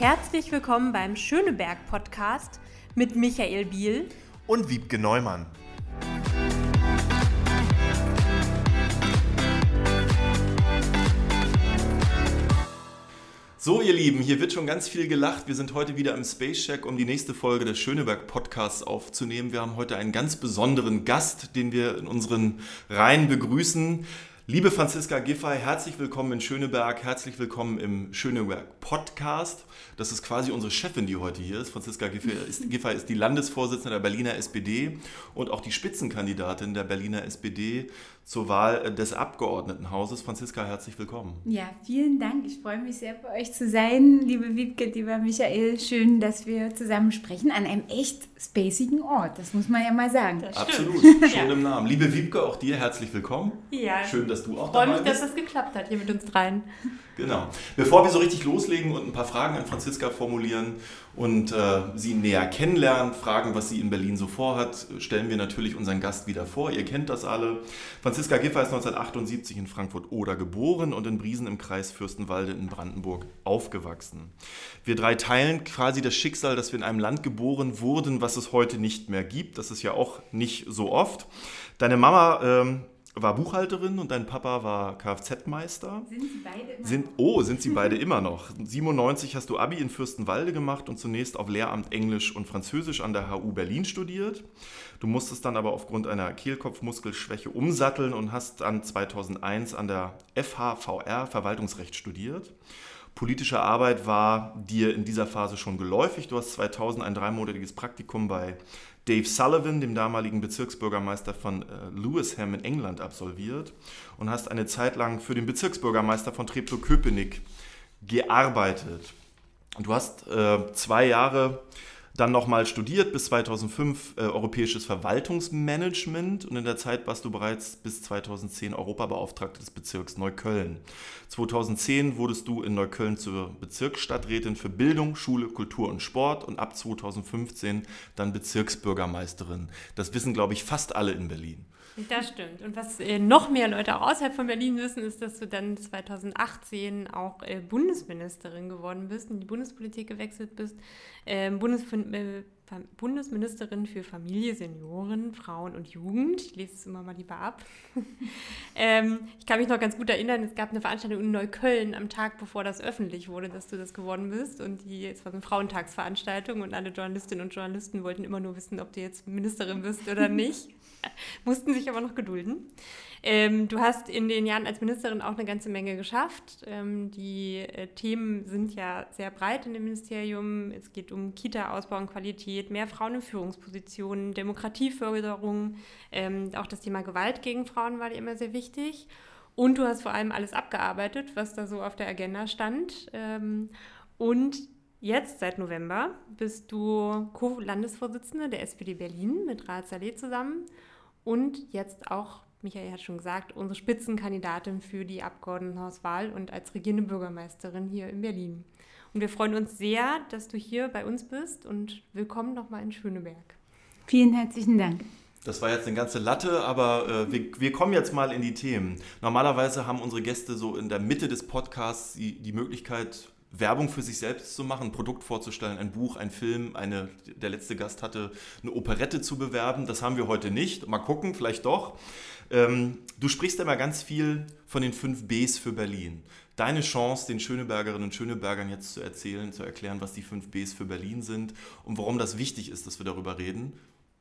Herzlich willkommen beim Schöneberg Podcast mit Michael Biel und Wiebke Neumann. So, ihr Lieben, hier wird schon ganz viel gelacht. Wir sind heute wieder im Space Shack, um die nächste Folge des Schöneberg Podcasts aufzunehmen. Wir haben heute einen ganz besonderen Gast, den wir in unseren Reihen begrüßen. Liebe Franziska Giffey, herzlich willkommen in Schöneberg, herzlich willkommen im Schöneberg Podcast. Das ist quasi unsere Chefin, die heute hier ist. Franziska Giffey ist, Giffey ist die Landesvorsitzende der Berliner SPD und auch die Spitzenkandidatin der Berliner SPD zur Wahl des Abgeordnetenhauses. Franziska, herzlich willkommen. Ja, vielen Dank. Ich freue mich sehr, bei euch zu sein, liebe Wiebke, lieber Michael. Schön, dass wir zusammen sprechen an einem echt spacigen Ort. Das muss man ja mal sagen. Absolut, schon im Namen. Liebe Wiebke, auch dir herzlich willkommen. Ja. Schön, dass du auch dabei bist. Ich freue mich, dass das geklappt hat hier mit uns dreien. Genau. Bevor wir so richtig loslegen und ein paar Fragen an Franziska formulieren und äh, sie näher kennenlernen, fragen, was sie in Berlin so vorhat, stellen wir natürlich unseren Gast wieder vor. Ihr kennt das alle. Franziska Giffer ist 1978 in Frankfurt-Oder geboren und in Briesen im Kreis Fürstenwalde in Brandenburg aufgewachsen. Wir drei teilen quasi das Schicksal, dass wir in einem Land geboren wurden, was es heute nicht mehr gibt. Das ist ja auch nicht so oft. Deine Mama ähm, war Buchhalterin und dein Papa war Kfz-Meister. Sind sie beide immer sind, Oh, sind sie beide immer noch. 97 hast du Abi in Fürstenwalde gemacht und zunächst auf Lehramt Englisch und Französisch an der HU Berlin studiert. Du musstest dann aber aufgrund einer Kehlkopfmuskelschwäche umsatteln und hast dann 2001 an der FHVR Verwaltungsrecht studiert. Politische Arbeit war dir in dieser Phase schon geläufig. Du hast 2000 ein dreimonatiges Praktikum bei Dave Sullivan, dem damaligen Bezirksbürgermeister von äh, Lewisham in England, absolviert und hast eine Zeit lang für den Bezirksbürgermeister von Treptow-Köpenick gearbeitet. Du hast äh, zwei Jahre dann nochmal studiert bis 2005 äh, europäisches Verwaltungsmanagement und in der Zeit warst du bereits bis 2010 Europabeauftragte des Bezirks Neukölln. 2010 wurdest du in Neukölln zur Bezirksstadträtin für Bildung, Schule, Kultur und Sport und ab 2015 dann Bezirksbürgermeisterin. Das wissen, glaube ich, fast alle in Berlin. Das stimmt. Und was äh, noch mehr Leute außerhalb von Berlin wissen, ist, dass du dann 2018 auch äh, Bundesministerin geworden bist, in die Bundespolitik gewechselt bist. Ähm, Bundes äh, Bundesministerin für Familie, Senioren, Frauen und Jugend. Ich lese es immer mal lieber ab. ähm, ich kann mich noch ganz gut erinnern, es gab eine Veranstaltung in Neukölln am Tag, bevor das öffentlich wurde, dass du das geworden bist. Und die, es war eine Frauentagsveranstaltung und alle Journalistinnen und Journalisten wollten immer nur wissen, ob du jetzt Ministerin bist oder nicht. Mussten sich aber noch gedulden. Ähm, du hast in den Jahren als Ministerin auch eine ganze Menge geschafft. Ähm, die äh, Themen sind ja sehr breit in dem Ministerium. Es geht um Kita-Ausbau und Qualität, mehr Frauen in Führungspositionen, Demokratieförderung. Ähm, auch das Thema Gewalt gegen Frauen war dir immer sehr wichtig. Und du hast vor allem alles abgearbeitet, was da so auf der Agenda stand. Ähm, und Jetzt, seit November, bist du Co-Landesvorsitzende der SPD Berlin mit Raad Saleh zusammen und jetzt auch Michael hat schon gesagt, unsere Spitzenkandidatin für die Abgeordnetenhauswahl und als regierende Bürgermeisterin hier in Berlin. Und wir freuen uns sehr, dass du hier bei uns bist und willkommen nochmal in Schöneberg. Vielen herzlichen Dank. Das war jetzt eine ganze Latte, aber äh, wir, wir, kommen jetzt mal in die Themen. Normalerweise haben unsere Gäste so in der Mitte des Podcasts die, die Möglichkeit, Werbung für sich selbst zu machen, ein Produkt vorzustellen, ein Buch, ein Film. Eine, der letzte Gast hatte eine Operette zu bewerben. Das haben wir heute nicht. Mal gucken, vielleicht doch. Ähm, du sprichst immer ganz viel von den fünf Bs für Berlin. Deine Chance, den Schönebergerinnen und Schönebergern jetzt zu erzählen, zu erklären, was die fünf Bs für Berlin sind und warum das wichtig ist, dass wir darüber reden.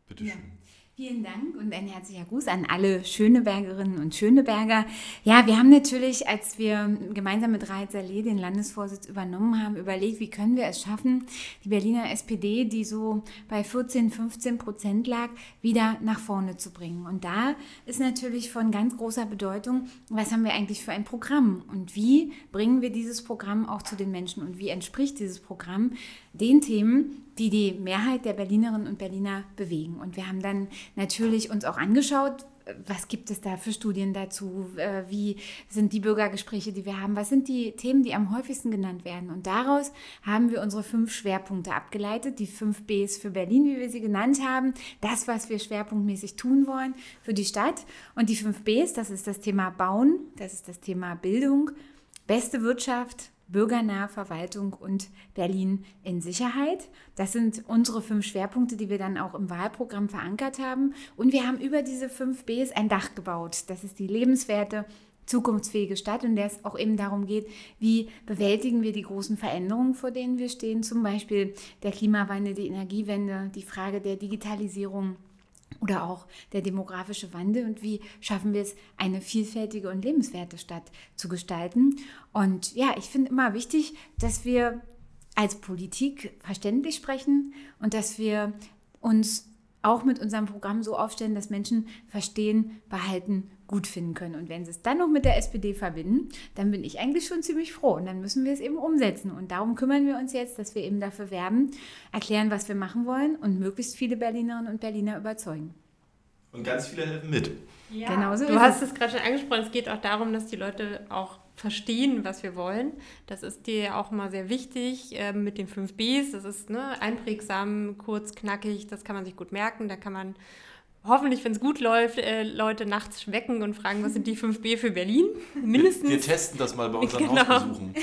Bitte schön. Ja. Vielen Dank und ein herzlicher Gruß an alle Schönebergerinnen und Schöneberger. Ja, wir haben natürlich, als wir gemeinsam mit Raed Saleh den Landesvorsitz übernommen haben, überlegt, wie können wir es schaffen, die Berliner SPD, die so bei 14, 15 Prozent lag, wieder nach vorne zu bringen. Und da ist natürlich von ganz großer Bedeutung, was haben wir eigentlich für ein Programm und wie bringen wir dieses Programm auch zu den Menschen und wie entspricht dieses Programm den Themen, die die Mehrheit der Berlinerinnen und Berliner bewegen. Und wir haben dann natürlich uns auch angeschaut, was gibt es da für Studien dazu? Äh, wie sind die Bürgergespräche, die wir haben? Was sind die Themen, die am häufigsten genannt werden? Und daraus haben wir unsere fünf Schwerpunkte abgeleitet, die fünf Bs für Berlin, wie wir sie genannt haben. Das, was wir schwerpunktmäßig tun wollen für die Stadt. Und die fünf Bs, das ist das Thema Bauen, das ist das Thema Bildung, beste Wirtschaft, bürgernahe Verwaltung und Berlin in Sicherheit. Das sind unsere fünf Schwerpunkte, die wir dann auch im Wahlprogramm verankert haben. Und wir haben über diese fünf Bs ein Dach gebaut. Das ist die lebenswerte zukunftsfähige Stadt, in der es auch eben darum geht, wie bewältigen wir die großen Veränderungen, vor denen wir stehen, zum Beispiel der Klimawandel, die Energiewende, die Frage der Digitalisierung oder auch der demografische Wandel und wie schaffen wir es, eine vielfältige und lebenswerte Stadt zu gestalten. Und ja, ich finde immer wichtig, dass wir als Politik verständlich sprechen und dass wir uns auch mit unserem Programm so aufstellen, dass Menschen verstehen, behalten, gut finden können. Und wenn sie es dann noch mit der SPD verbinden, dann bin ich eigentlich schon ziemlich froh. Und dann müssen wir es eben umsetzen. Und darum kümmern wir uns jetzt, dass wir eben dafür werben, erklären, was wir machen wollen und möglichst viele Berlinerinnen und Berliner überzeugen. Und ganz viele helfen mit. Ja, genau so du hast es gerade schon angesprochen. Es geht auch darum, dass die Leute auch verstehen, was wir wollen. Das ist dir auch mal sehr wichtig äh, mit den 5 Bs. Das ist ne, einprägsam, kurz, knackig. Das kann man sich gut merken. Da kann man hoffentlich, wenn es gut läuft, äh, Leute nachts wecken und fragen, was sind die 5B für Berlin? Mindestens. Wir, wir testen das mal bei unseren genau. Hausbesuchen.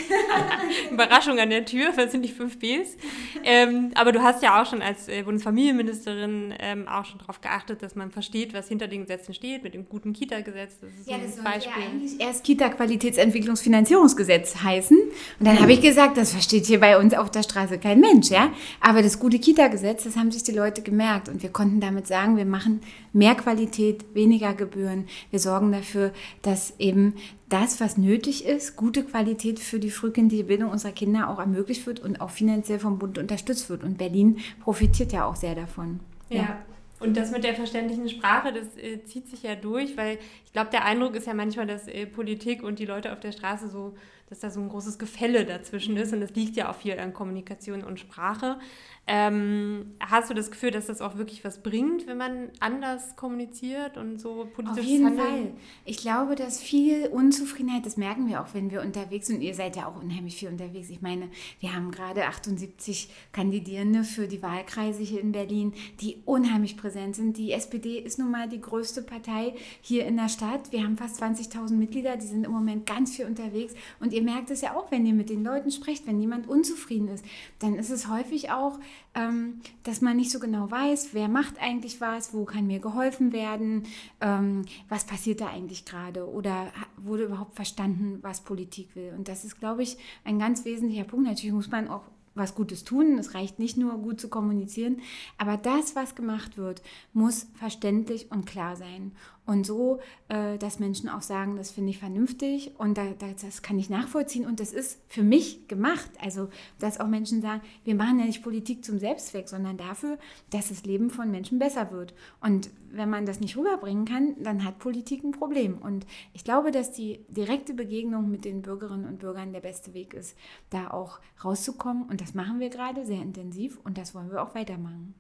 Überraschung an der Tür, was sind die 5Bs? Ähm, aber du hast ja auch schon als äh, Bundesfamilienministerin ähm, auch schon darauf geachtet, dass man versteht, was hinter den Gesetzen steht, mit dem guten Kita-Gesetz. Das ist ja, so das ein Beispiel. Ja eigentlich erst Kita-Qualitätsentwicklungsfinanzierungsgesetz heißen. Und dann habe ich gesagt, das versteht hier bei uns auf der Straße kein Mensch, ja. Aber das gute Kita-Gesetz, das haben sich die Leute gemerkt. Und wir konnten damit sagen, wir machen mehr Qualität, weniger Gebühren. Wir sorgen dafür, dass eben das, was nötig ist, gute Qualität für die frühkindliche Bildung unserer Kinder auch ermöglicht wird und auch finanziell vom Bund unterstützt wird. Und Berlin profitiert ja auch sehr davon. ja. ja. Und das mit der verständlichen Sprache, das äh, zieht sich ja durch, weil ich glaube, der Eindruck ist ja manchmal, dass äh, Politik und die Leute auf der Straße so, dass da so ein großes Gefälle dazwischen ist und das liegt ja auch viel an Kommunikation und Sprache. Ähm, hast du das Gefühl, dass das auch wirklich was bringt, wenn man anders kommuniziert und so politisch Auf jeden Handeln? Fall. Ich glaube, dass viel Unzufriedenheit, das merken wir auch, wenn wir unterwegs sind. Ihr seid ja auch unheimlich viel unterwegs. Ich meine, wir haben gerade 78 Kandidierende für die Wahlkreise hier in Berlin, die unheimlich präsent sind. Die SPD ist nun mal die größte Partei hier in der Stadt. Wir haben fast 20.000 Mitglieder, die sind im Moment ganz viel unterwegs. Und ihr merkt es ja auch, wenn ihr mit den Leuten sprecht, wenn jemand unzufrieden ist, dann ist es häufig auch ähm, dass man nicht so genau weiß, wer macht eigentlich was, wo kann mir geholfen werden, ähm, was passiert da eigentlich gerade oder wurde überhaupt verstanden, was Politik will. Und das ist, glaube ich, ein ganz wesentlicher Punkt. Natürlich muss man auch was Gutes tun. Es reicht nicht nur gut zu kommunizieren, aber das, was gemacht wird, muss verständlich und klar sein. Und so, äh, dass Menschen auch sagen, das finde ich vernünftig und da, das kann ich nachvollziehen und das ist für mich gemacht. Also, dass auch Menschen sagen, wir machen ja nicht Politik zum Selbstzweck, sondern dafür, dass das Leben von Menschen besser wird. Und wenn man das nicht rüberbringen kann, dann hat Politik ein Problem. Und ich glaube, dass die direkte Begegnung mit den Bürgerinnen und Bürgern der beste Weg ist, da auch rauszukommen. Und das machen wir gerade sehr intensiv und das wollen wir auch weitermachen.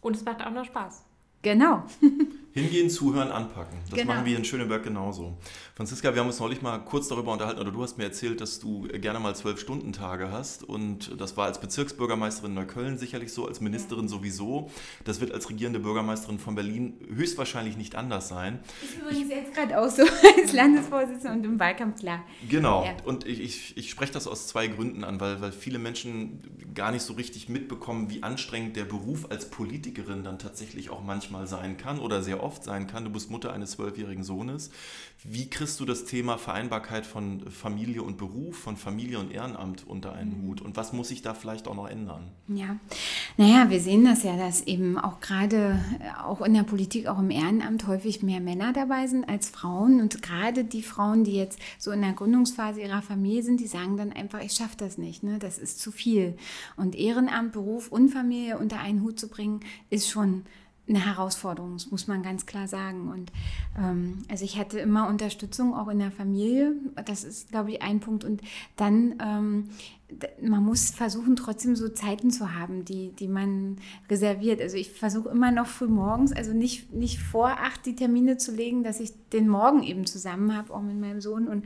Und es macht auch noch Spaß. Genau. Hingehen, zuhören, anpacken. Das genau. machen wir in Schöneberg genauso. Franziska, wir haben uns neulich mal kurz darüber unterhalten, oder du hast mir erzählt, dass du gerne mal zwölf Stunden Tage hast. Und das war als Bezirksbürgermeisterin Neukölln sicherlich so, als Ministerin sowieso. Das wird als regierende Bürgermeisterin von Berlin höchstwahrscheinlich nicht anders sein. Ist übrigens jetzt gerade auch so als Landesvorsitzende und im Wahlkampf klar. Genau. Ja. Und ich, ich, ich spreche das aus zwei Gründen an, weil, weil viele Menschen gar nicht so richtig mitbekommen, wie anstrengend der Beruf als Politikerin dann tatsächlich auch manchmal sein kann oder sehr oft sein kann. Du bist Mutter eines zwölfjährigen Sohnes. Wie kriegst du das Thema Vereinbarkeit von Familie und Beruf, von Familie und Ehrenamt unter einen Hut? Und was muss sich da vielleicht auch noch ändern? Ja, naja, wir sehen das ja, dass eben auch gerade äh, auch in der Politik, auch im Ehrenamt häufig mehr Männer dabei sind als Frauen. Und gerade die Frauen, die jetzt so in der Gründungsphase ihrer Familie sind, die sagen dann einfach, ich schaffe das nicht, ne? das ist zu viel. Und Ehrenamt, Beruf und Familie unter einen Hut zu bringen, ist schon eine Herausforderung, das muss man ganz klar sagen. Und ähm, also ich hatte immer Unterstützung auch in der Familie, das ist, glaube ich, ein Punkt. Und dann ähm, man muss versuchen, trotzdem so Zeiten zu haben, die, die man reserviert. Also ich versuche immer noch früh morgens, also nicht, nicht vor acht die Termine zu legen, dass ich den Morgen eben zusammen habe, auch mit meinem Sohn und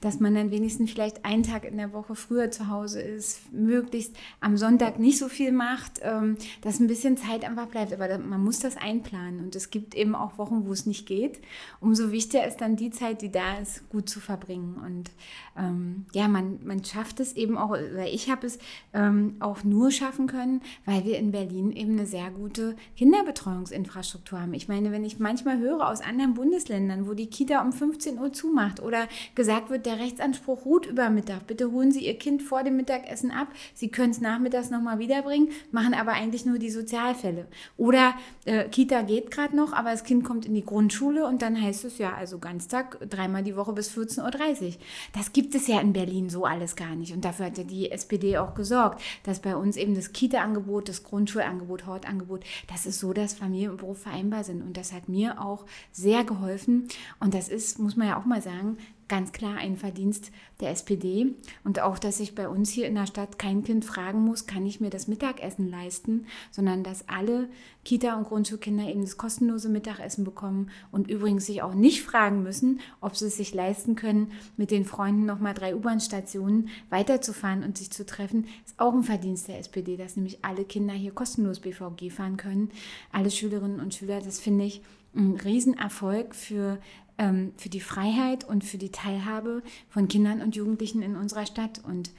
dass man dann wenigstens vielleicht einen Tag in der Woche früher zu Hause ist, möglichst am Sonntag nicht so viel macht, ähm, dass ein bisschen Zeit einfach bleibt. Aber man muss das einplanen und es gibt eben auch Wochen, wo es nicht geht. Umso wichtiger ist dann die Zeit, die da ist, gut zu verbringen. Und ähm, ja, man, man schafft es eben auch oder ich habe es ähm, auch nur schaffen können, weil wir in Berlin eben eine sehr gute Kinderbetreuungsinfrastruktur haben. Ich meine, wenn ich manchmal höre aus anderen Bundesländern, wo die Kita um 15 Uhr zumacht oder gesagt wird, der Rechtsanspruch ruht über Mittag, bitte holen Sie Ihr Kind vor dem Mittagessen ab, Sie können es nachmittags nochmal wiederbringen, machen aber eigentlich nur die Sozialfälle. Oder äh, Kita geht gerade noch, aber das Kind kommt in die Grundschule und dann heißt es ja, also Ganztag dreimal die Woche bis 14.30 Uhr. Das gibt es ja in Berlin so alles gar nicht. Und dafür hat ja die SPD auch gesorgt, dass bei uns eben das Kita-Angebot, das Grundschulangebot, Hortangebot, das ist so, dass Familie und Beruf vereinbar sind. Und das hat mir auch sehr geholfen. Und das ist, muss man ja auch mal sagen, ganz klar ein Verdienst der SPD. Und auch, dass ich bei uns hier in der Stadt kein Kind fragen muss, kann ich mir das Mittagessen leisten, sondern dass alle Kita- und Grundschulkinder eben das kostenlose Mittagessen bekommen und übrigens sich auch nicht fragen müssen, ob sie es sich leisten können, mit den Freunden nochmal drei U-Bahn-Stationen weiterzufahren und sich zu treffen, ist auch ein Verdienst der SPD, dass nämlich alle Kinder hier kostenlos BVG fahren können. Alle Schülerinnen und Schüler, das finde ich ein Riesenerfolg für ähm, für die Freiheit und für die Teilhabe von Kindern und Jugendlichen in unserer Stadt. Und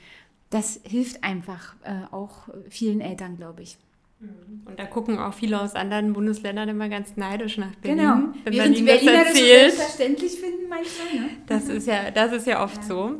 das hilft einfach äh, auch vielen Eltern, glaube ich. Mhm. Und da gucken auch viele aus anderen Bundesländern immer ganz neidisch nach Berlin. Genau. Wenn Während man die Berliner das, das selbstverständlich finden manchmal. Ne? Das ist ja, das ist ja oft ja. so.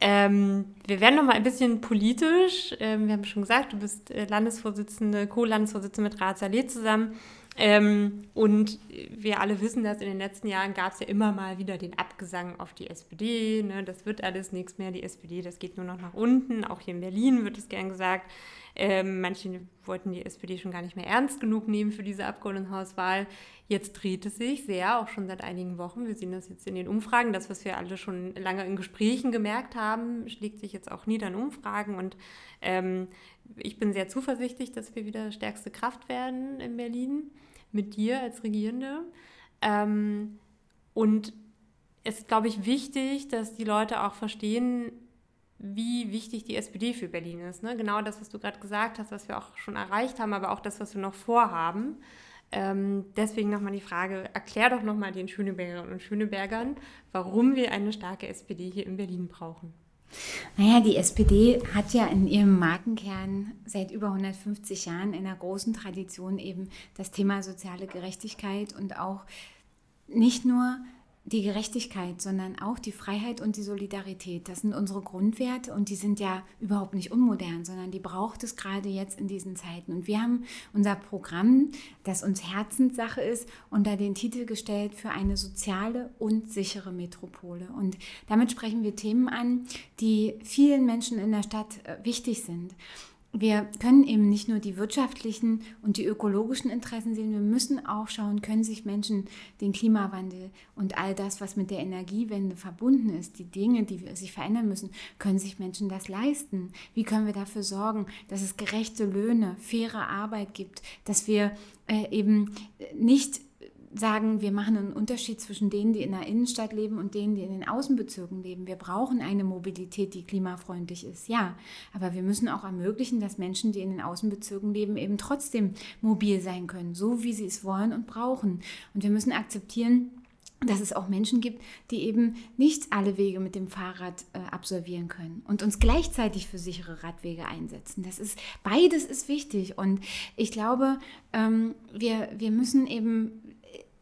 Ähm, wir werden noch mal ein bisschen politisch. Ähm, wir haben schon gesagt, du bist äh, Landesvorsitzende, Co-Landesvorsitzende mit Rat Saleh zusammen. Ähm, und wir alle wissen, dass in den letzten Jahren gab es ja immer mal wieder den Abgesang auf die SPD. Ne? Das wird alles nichts mehr, die SPD, das geht nur noch nach unten. Auch hier in Berlin wird es gern gesagt. Ähm, manche wollten die SPD schon gar nicht mehr ernst genug nehmen für diese Abgeordnetenhauswahl. Jetzt dreht es sich sehr, auch schon seit einigen Wochen. Wir sehen das jetzt in den Umfragen. Das, was wir alle schon lange in Gesprächen gemerkt haben, schlägt sich jetzt auch nieder in Umfragen. Und ähm, ich bin sehr zuversichtlich, dass wir wieder stärkste Kraft werden in Berlin mit dir als Regierende. Ähm, und es ist, glaube ich, wichtig, dass die Leute auch verstehen, wie wichtig die SPD für Berlin ist. Ne? Genau das, was du gerade gesagt hast, was wir auch schon erreicht haben, aber auch das, was wir noch vorhaben. Ähm, deswegen nochmal die Frage, erklär doch nochmal den Schönebergerinnen und Schönebergern, warum wir eine starke SPD hier in Berlin brauchen. Naja, die SPD hat ja in ihrem Markenkern seit über 150 Jahren in einer großen Tradition eben das Thema soziale Gerechtigkeit und auch nicht nur die Gerechtigkeit, sondern auch die Freiheit und die Solidarität. Das sind unsere Grundwerte und die sind ja überhaupt nicht unmodern, sondern die braucht es gerade jetzt in diesen Zeiten. Und wir haben unser Programm, das uns Herzenssache ist, unter den Titel gestellt für eine soziale und sichere Metropole. Und damit sprechen wir Themen an, die vielen Menschen in der Stadt äh, wichtig sind wir können eben nicht nur die wirtschaftlichen und die ökologischen Interessen sehen, wir müssen auch schauen, können sich Menschen den Klimawandel und all das, was mit der Energiewende verbunden ist, die Dinge, die sich verändern müssen, können sich Menschen das leisten? Wie können wir dafür sorgen, dass es gerechte Löhne, faire Arbeit gibt, dass wir äh, eben nicht sagen, wir machen einen Unterschied zwischen denen, die in der Innenstadt leben und denen, die in den Außenbezirken leben. Wir brauchen eine Mobilität, die klimafreundlich ist, ja. Aber wir müssen auch ermöglichen, dass Menschen, die in den Außenbezirken leben, eben trotzdem mobil sein können, so wie sie es wollen und brauchen. Und wir müssen akzeptieren, dass es auch Menschen gibt, die eben nicht alle Wege mit dem Fahrrad äh, absolvieren können und uns gleichzeitig für sichere Radwege einsetzen. Das ist beides ist wichtig und ich glaube, ähm, wir, wir müssen eben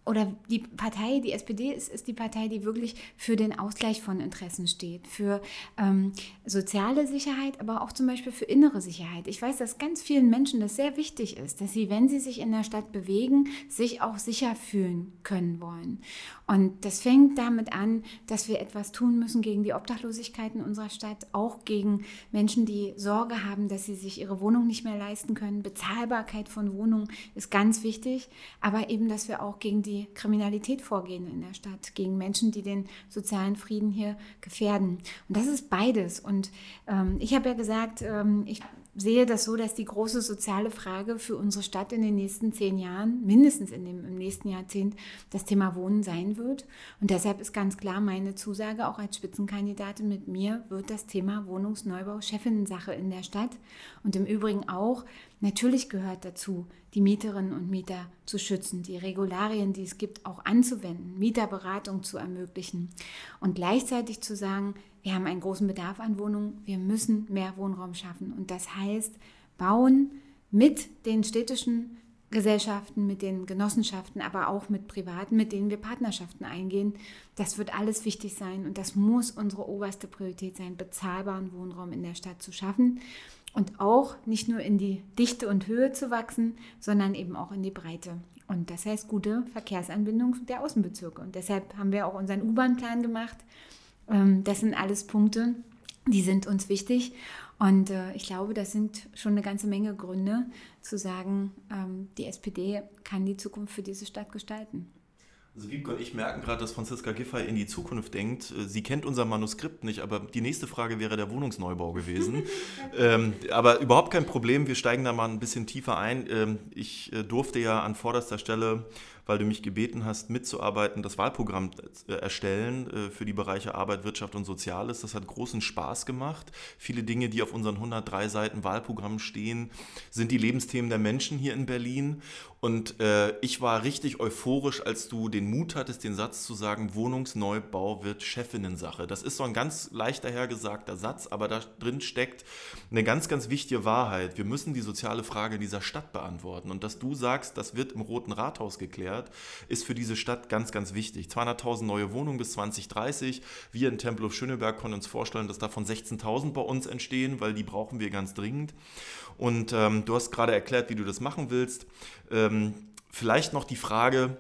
oder die Partei, die SPD ist, ist die Partei, die wirklich für den Ausgleich von Interessen steht, für ähm, soziale Sicherheit, aber auch zum Beispiel für innere Sicherheit. Ich weiß, dass ganz vielen Menschen das sehr wichtig ist, dass sie, wenn sie sich in der Stadt bewegen, sich auch sicher fühlen können wollen. Und das fängt damit an, dass wir etwas tun müssen gegen die Obdachlosigkeit in unserer Stadt, auch gegen Menschen, die Sorge haben, dass sie sich ihre Wohnung nicht mehr leisten können. Bezahlbarkeit von Wohnungen ist ganz wichtig, aber eben, dass wir auch gegen die Kriminalität vorgehen in der Stadt, gegen Menschen, die den sozialen Frieden hier gefährden. Und das ist beides. Und ähm, ich habe ja gesagt, ähm, ich sehe das so, dass die große soziale Frage für unsere Stadt in den nächsten zehn Jahren, mindestens in dem, im nächsten Jahrzehnt, das Thema Wohnen sein wird. Und deshalb ist ganz klar meine Zusage, auch als Spitzenkandidatin mit mir, wird das Thema Wohnungsneubau Chefinnensache in der Stadt. Und im Übrigen auch, natürlich gehört dazu, die Mieterinnen und Mieter zu schützen, die Regularien, die es gibt, auch anzuwenden, Mieterberatung zu ermöglichen und gleichzeitig zu sagen, wir haben einen großen Bedarf an Wohnungen, wir müssen mehr Wohnraum schaffen. Und das heißt, bauen mit den städtischen Gesellschaften, mit den Genossenschaften, aber auch mit Privaten, mit denen wir Partnerschaften eingehen. Das wird alles wichtig sein und das muss unsere oberste Priorität sein, bezahlbaren Wohnraum in der Stadt zu schaffen und auch nicht nur in die Dichte und Höhe zu wachsen, sondern eben auch in die Breite. Und das heißt gute Verkehrsanbindung der Außenbezirke. Und deshalb haben wir auch unseren U-Bahn-Plan gemacht, ähm, das sind alles Punkte, die sind uns wichtig. Und äh, ich glaube, das sind schon eine ganze Menge Gründe zu sagen, ähm, die SPD kann die Zukunft für diese Stadt gestalten. Also Wiebke und ich merken gerade, dass Franziska Giffey in die Zukunft denkt. Äh, sie kennt unser Manuskript nicht, aber die nächste Frage wäre der Wohnungsneubau gewesen. ähm, aber überhaupt kein Problem, wir steigen da mal ein bisschen tiefer ein. Ähm, ich äh, durfte ja an vorderster Stelle weil du mich gebeten hast, mitzuarbeiten, das Wahlprogramm äh, erstellen äh, für die Bereiche Arbeit, Wirtschaft und Soziales. Das hat großen Spaß gemacht. Viele Dinge, die auf unseren 103 Seiten Wahlprogramm stehen, sind die Lebensthemen der Menschen hier in Berlin. Und äh, ich war richtig euphorisch, als du den Mut hattest, den Satz zu sagen, Wohnungsneubau wird Chefinnensache. Das ist so ein ganz leicht dahergesagter Satz, aber da drin steckt eine ganz, ganz wichtige Wahrheit. Wir müssen die soziale Frage dieser Stadt beantworten. Und dass du sagst, das wird im Roten Rathaus geklärt, ist für diese Stadt ganz, ganz wichtig. 200.000 neue Wohnungen bis 2030. Wir in Tempelhof-Schöneberg können uns vorstellen, dass davon 16.000 bei uns entstehen, weil die brauchen wir ganz dringend. Und ähm, du hast gerade erklärt, wie du das machen willst. Ähm, vielleicht noch die Frage,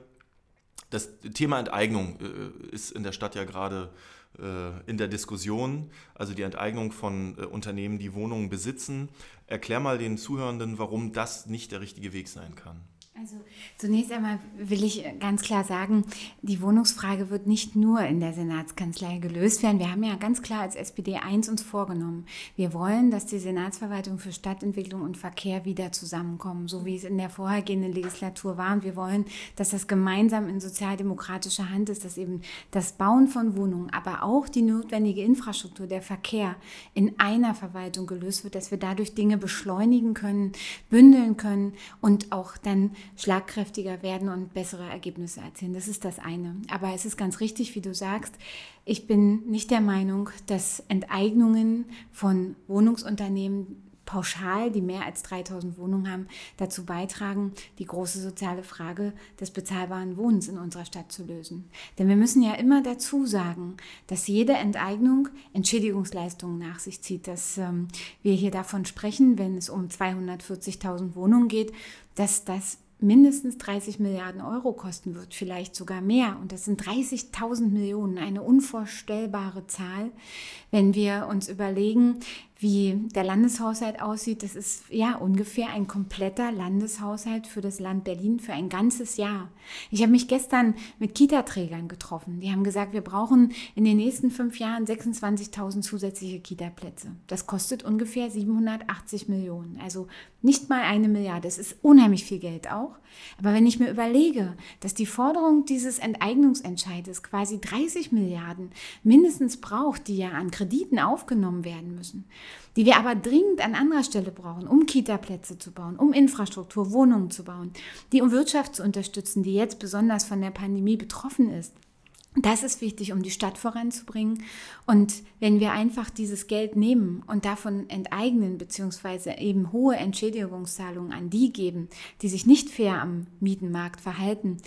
das Thema Enteignung äh, ist in der Stadt ja gerade äh, in der Diskussion, also die Enteignung von äh, Unternehmen, die Wohnungen besitzen. Erklär mal den Zuhörenden, warum das nicht der richtige Weg sein kann. Also zunächst einmal will ich ganz klar sagen, die Wohnungsfrage wird nicht nur in der Senatskanzlei gelöst werden. Wir haben ja ganz klar als SPD eins uns vorgenommen. Wir wollen, dass die Senatsverwaltung für Stadtentwicklung und Verkehr wieder zusammenkommen, so wie es in der vorhergehenden Legislatur war. Und wir wollen, dass das gemeinsam in sozialdemokratischer Hand ist, dass eben das Bauen von Wohnungen, aber auch die notwendige Infrastruktur, der Verkehr in einer Verwaltung gelöst wird, dass wir dadurch Dinge beschleunigen können, bündeln können und auch dann schlagkräftiger werden und bessere Ergebnisse erzielen. Das ist das eine. Aber es ist ganz richtig, wie du sagst, ich bin nicht der Meinung, dass Enteignungen von Wohnungsunternehmen pauschal, die mehr als 3000 Wohnungen haben, dazu beitragen, die große soziale Frage des bezahlbaren Wohnens in unserer Stadt zu lösen. Denn wir müssen ja immer dazu sagen, dass jede Enteignung Entschädigungsleistungen nach sich zieht, dass ähm, wir hier davon sprechen, wenn es um 240.000 Wohnungen geht, dass das mindestens 30 Milliarden Euro kosten wird, vielleicht sogar mehr. Und das sind 30.000 Millionen, eine unvorstellbare Zahl, wenn wir uns überlegen, wie der Landeshaushalt aussieht. Das ist ja ungefähr ein kompletter Landeshaushalt für das Land Berlin für ein ganzes Jahr. Ich habe mich gestern mit Kita-Trägern getroffen. Die haben gesagt, wir brauchen in den nächsten fünf Jahren 26.000 zusätzliche Kita-Plätze. Das kostet ungefähr 780 Millionen. Also nicht mal eine Milliarde. Das ist unheimlich viel Geld auch. Aber wenn ich mir überlege, dass die Forderung dieses Enteignungsentscheides quasi 30 Milliarden mindestens braucht, die ja an Krediten aufgenommen werden müssen, die wir aber dringend an anderer Stelle brauchen, um Kita-Plätze zu bauen, um Infrastruktur, Wohnungen zu bauen, die um Wirtschaft zu unterstützen, die jetzt besonders von der Pandemie betroffen ist. Das ist wichtig, um die Stadt voranzubringen. Und wenn wir einfach dieses Geld nehmen und davon enteignen, beziehungsweise eben hohe Entschädigungszahlungen an die geben, die sich nicht fair am Mietenmarkt verhalten,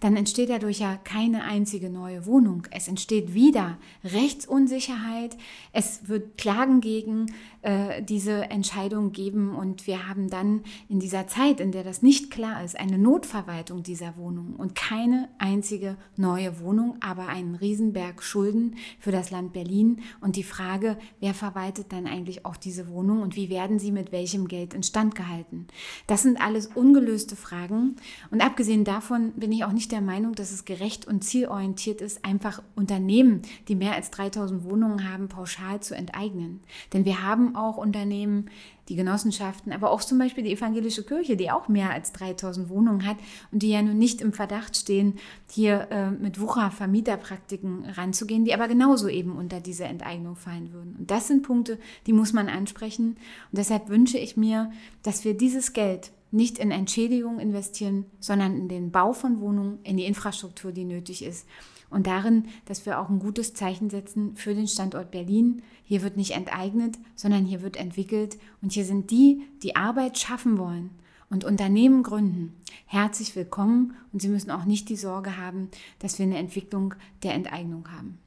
dann entsteht dadurch ja keine einzige neue Wohnung. Es entsteht wieder Rechtsunsicherheit. Es wird Klagen gegen äh, diese Entscheidung geben und wir haben dann in dieser Zeit, in der das nicht klar ist, eine Notverwaltung dieser Wohnung und keine einzige neue Wohnung, aber einen Riesenberg Schulden für das Land Berlin und die Frage, wer verwaltet dann eigentlich auch diese Wohnung und wie werden sie mit welchem Geld instand gehalten? Das sind alles ungelöste Fragen und abgesehen davon bin ich auch nicht der Meinung, dass es gerecht und zielorientiert ist, einfach Unternehmen, die mehr als 3000 Wohnungen haben, pauschal zu enteignen. Denn wir haben auch Unternehmen, die Genossenschaften, aber auch zum Beispiel die evangelische Kirche, die auch mehr als 3000 Wohnungen hat und die ja nun nicht im Verdacht stehen, hier äh, mit Wucher-Vermieterpraktiken ranzugehen, die aber genauso eben unter diese Enteignung fallen würden. Und das sind Punkte, die muss man ansprechen. Und deshalb wünsche ich mir, dass wir dieses Geld nicht in Entschädigung investieren, sondern in den Bau von Wohnungen, in die Infrastruktur, die nötig ist und darin, dass wir auch ein gutes Zeichen setzen für den Standort Berlin. Hier wird nicht enteignet, sondern hier wird entwickelt und hier sind die, die Arbeit schaffen wollen und Unternehmen gründen, herzlich willkommen und sie müssen auch nicht die Sorge haben, dass wir eine Entwicklung der Enteignung haben.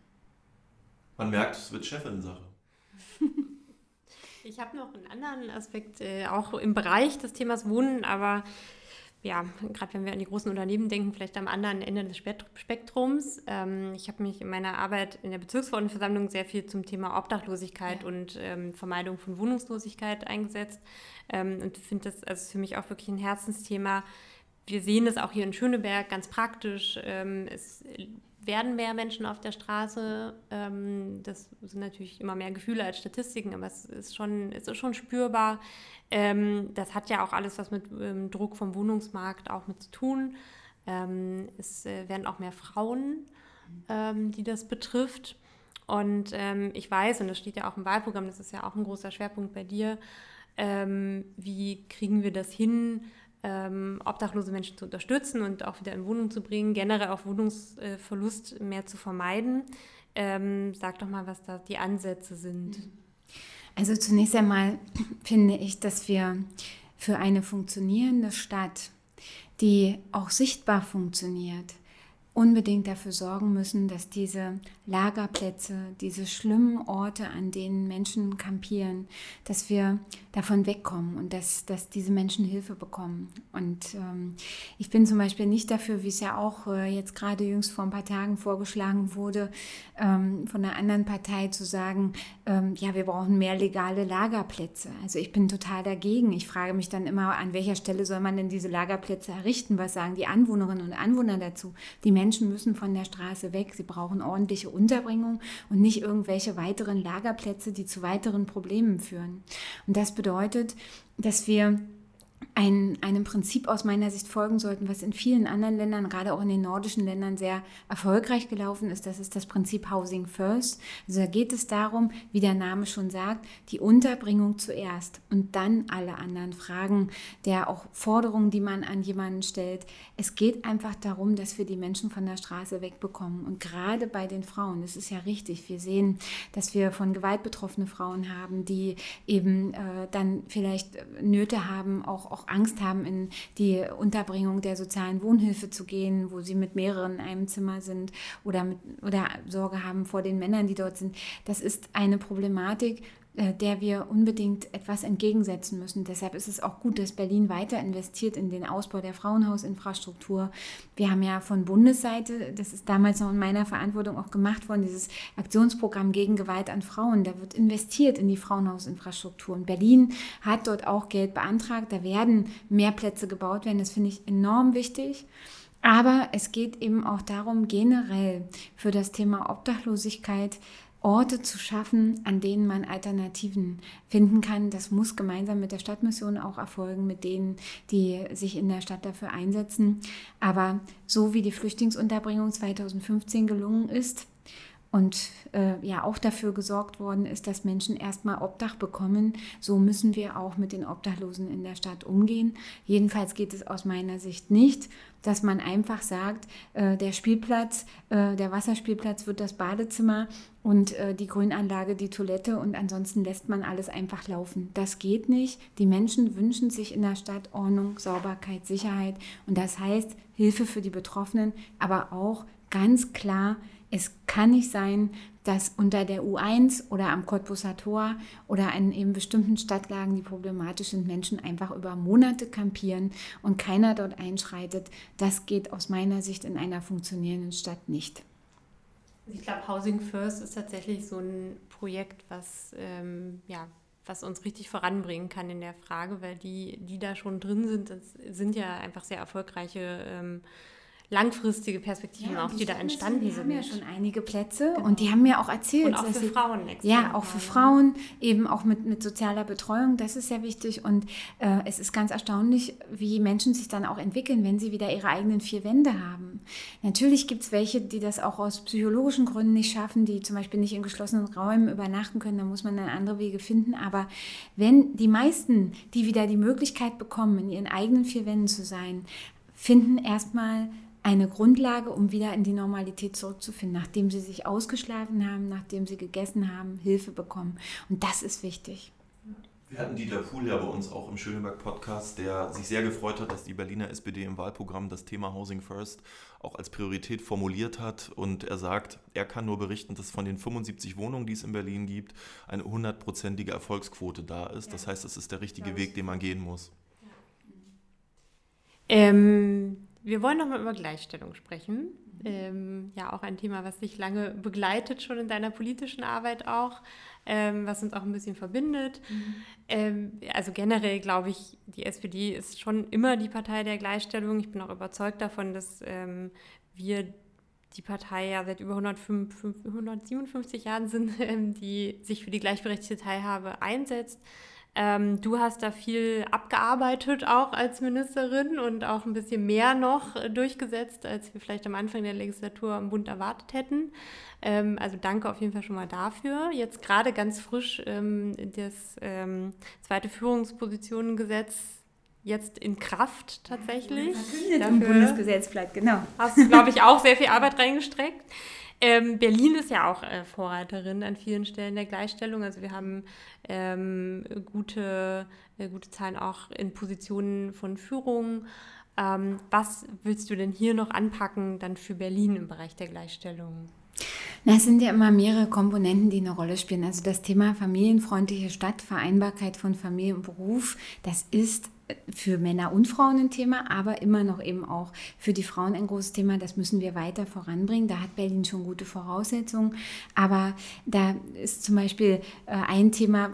Man merkt, es wird Chefin-Sache. ich habe noch einen anderen Aspekt, äh, auch im Bereich des Themas Wohnen, aber ja, gerade wenn wir an die großen Unternehmen denken, vielleicht am anderen Ende des Spektrums. Ähm, ich habe mich in meiner Arbeit in der Bezirksverordnetenversammlung sehr viel zum Thema Obdachlosigkeit ja. und ähm, Vermeidung von Wohnungslosigkeit eingesetzt ähm, und finde das also für mich auch wirklich ein Herzensthema. Wir sehen das auch hier in Schöneberg ganz praktisch. Ähm, es werden mehr Menschen auf der Straße. Ähm, das sind natürlich immer mehr Gefühle als Statistiken, aber es ist schon, es ist schon spürbar. Ähm, das hat ja auch alles was mit ähm, Druck vom Wohnungsmarkt auch mit zu tun. Ähm, es äh, werden auch mehr Frauen, ähm, die das betrifft. Und ähm, ich weiß, und das steht ja auch im Wahlprogramm, das ist ja auch ein großer Schwerpunkt bei dir, wie kriegen wir das hin, ähm, obdachlose Menschen zu unterstützen und auch wieder in Wohnung zu bringen, generell auch Wohnungsverlust mehr zu vermeiden. Ähm, sag doch mal, was da die Ansätze sind. Also zunächst einmal finde ich, dass wir für eine funktionierende Stadt, die auch sichtbar funktioniert, unbedingt dafür sorgen müssen, dass diese Lagerplätze, diese schlimmen Orte, an denen Menschen kampieren, dass wir davon wegkommen und dass, dass diese Menschen Hilfe bekommen. Und ähm, ich bin zum Beispiel nicht dafür, wie es ja auch äh, jetzt gerade jüngst vor ein paar Tagen vorgeschlagen wurde, ähm, von einer anderen Partei zu sagen, ähm, ja, wir brauchen mehr legale Lagerplätze. Also ich bin total dagegen. Ich frage mich dann immer, an welcher Stelle soll man denn diese Lagerplätze errichten? Was sagen die Anwohnerinnen und Anwohner dazu? Die Menschen müssen von der Straße weg. Sie brauchen ordentliche Unterbringung und nicht irgendwelche weiteren Lagerplätze, die zu weiteren Problemen führen. Und das bedeutet, dass wir ein, einem Prinzip aus meiner Sicht folgen sollten, was in vielen anderen Ländern, gerade auch in den nordischen Ländern, sehr erfolgreich gelaufen ist. Das ist das Prinzip Housing First. Also da geht es darum, wie der Name schon sagt, die Unterbringung zuerst und dann alle anderen Fragen der auch Forderungen, die man an jemanden stellt. Es geht einfach darum, dass wir die Menschen von der Straße wegbekommen. Und gerade bei den Frauen, das ist ja richtig, wir sehen, dass wir von Gewalt betroffene Frauen haben, die eben äh, dann vielleicht Nöte haben, auch, auch Angst haben, in die Unterbringung der sozialen Wohnhilfe zu gehen, wo sie mit mehreren in einem Zimmer sind oder, mit, oder Sorge haben vor den Männern, die dort sind. Das ist eine Problematik, der wir unbedingt etwas entgegensetzen müssen. Deshalb ist es auch gut, dass Berlin weiter investiert in den Ausbau der Frauenhausinfrastruktur. Wir haben ja von Bundesseite, das ist damals noch in meiner Verantwortung auch gemacht worden, dieses Aktionsprogramm gegen Gewalt an Frauen. Da wird investiert in die Frauenhausinfrastruktur. Und Berlin hat dort auch Geld beantragt. Da werden mehr Plätze gebaut werden. Das finde ich enorm wichtig. Aber es geht eben auch darum, generell für das Thema Obdachlosigkeit Orte zu schaffen, an denen man Alternativen finden kann. Das muss gemeinsam mit der Stadtmission auch erfolgen, mit denen, die sich in der Stadt dafür einsetzen. Aber so wie die Flüchtlingsunterbringung 2015 gelungen ist, und äh, ja auch dafür gesorgt worden ist, dass Menschen erstmal Obdach bekommen. So müssen wir auch mit den Obdachlosen in der Stadt umgehen. Jedenfalls geht es aus meiner Sicht nicht, dass man einfach sagt, äh, der Spielplatz, äh, der Wasserspielplatz wird das Badezimmer und äh, die Grünanlage die Toilette und ansonsten lässt man alles einfach laufen. Das geht nicht. Die Menschen wünschen sich in der Stadt Ordnung, Sauberkeit, Sicherheit und das heißt Hilfe für die Betroffenen, aber auch ganz klar es kann nicht sein, dass unter der U1 oder am Cottbuser Tor oder in eben bestimmten Stadtlagen, die problematisch sind, Menschen einfach über Monate kampieren und keiner dort einschreitet. Das geht aus meiner Sicht in einer funktionierenden Stadt nicht. Ich glaube, Housing First ist tatsächlich so ein Projekt, was, ähm, ja, was uns richtig voranbringen kann in der Frage, weil die, die da schon drin sind, das sind ja einfach sehr erfolgreiche ähm, langfristige Perspektiven ja, auch, die, da entstanden sind. Die haben ja schon einige Plätze genau. und die haben mir auch erzählt. Und auch für sie, Frauen. Ja, auch für Frauen, eben auch mit, mit sozialer Betreuung, das ist sehr wichtig. Und äh, es ist ganz erstaunlich, wie Menschen sich dann auch entwickeln, wenn sie wieder ihre eigenen vier Wände haben. Natürlich gibt es welche, die das auch aus psychologischen Gründen nicht schaffen, die zum Beispiel nicht in geschlossenen Räumen übernachten können, da muss man dann andere Wege finden. Aber wenn die meisten, die wieder die Möglichkeit bekommen, in ihren eigenen vier Wänden zu sein, finden erstmal eine Grundlage, um wieder in die Normalität zurückzufinden, nachdem sie sich ausgeschlafen haben, nachdem sie gegessen haben, Hilfe bekommen. Und das ist wichtig. Wir hatten Dieter Kuhl ja bei uns auch im Schöneberg-Podcast, der sich sehr gefreut hat, dass die Berliner SPD im Wahlprogramm das Thema Housing First auch als Priorität formuliert hat. Und er sagt, er kann nur berichten, dass von den 75 Wohnungen, die es in Berlin gibt, eine hundertprozentige Erfolgsquote da ist. Das heißt, es ist der richtige Weg, den man gehen muss. Ähm, wir wollen nochmal über Gleichstellung sprechen. Ähm, ja, auch ein Thema, was dich lange begleitet, schon in deiner politischen Arbeit auch, ähm, was uns auch ein bisschen verbindet. Mhm. Ähm, also generell glaube ich, die SPD ist schon immer die Partei der Gleichstellung. Ich bin auch überzeugt davon, dass ähm, wir die Partei ja seit über 105, 157 Jahren sind, ähm, die sich für die gleichberechtigte Teilhabe einsetzt. Ähm, du hast da viel abgearbeitet auch als Ministerin und auch ein bisschen mehr noch durchgesetzt, als wir vielleicht am Anfang der Legislatur im Bund erwartet hätten. Ähm, also danke auf jeden Fall schon mal dafür. Jetzt gerade ganz frisch ähm, das ähm, zweite Führungspositionengesetz jetzt in Kraft tatsächlich. Ja, im Bundesgesetzblatt, genau. Hast du, glaube ich, auch sehr viel Arbeit reingestreckt. Ähm, Berlin ist ja auch äh, Vorreiterin an vielen Stellen der Gleichstellung. Also wir haben ähm, gute, äh, gute Zahlen auch in Positionen von Führung. Ähm, was willst du denn hier noch anpacken dann für Berlin im Bereich der Gleichstellung? Na, es sind ja immer mehrere Komponenten, die eine Rolle spielen. Also das Thema familienfreundliche Stadt, Vereinbarkeit von Familie und Beruf, das ist für Männer und Frauen ein Thema, aber immer noch eben auch für die Frauen ein großes Thema. Das müssen wir weiter voranbringen. Da hat Berlin schon gute Voraussetzungen. Aber da ist zum Beispiel äh, ein Thema,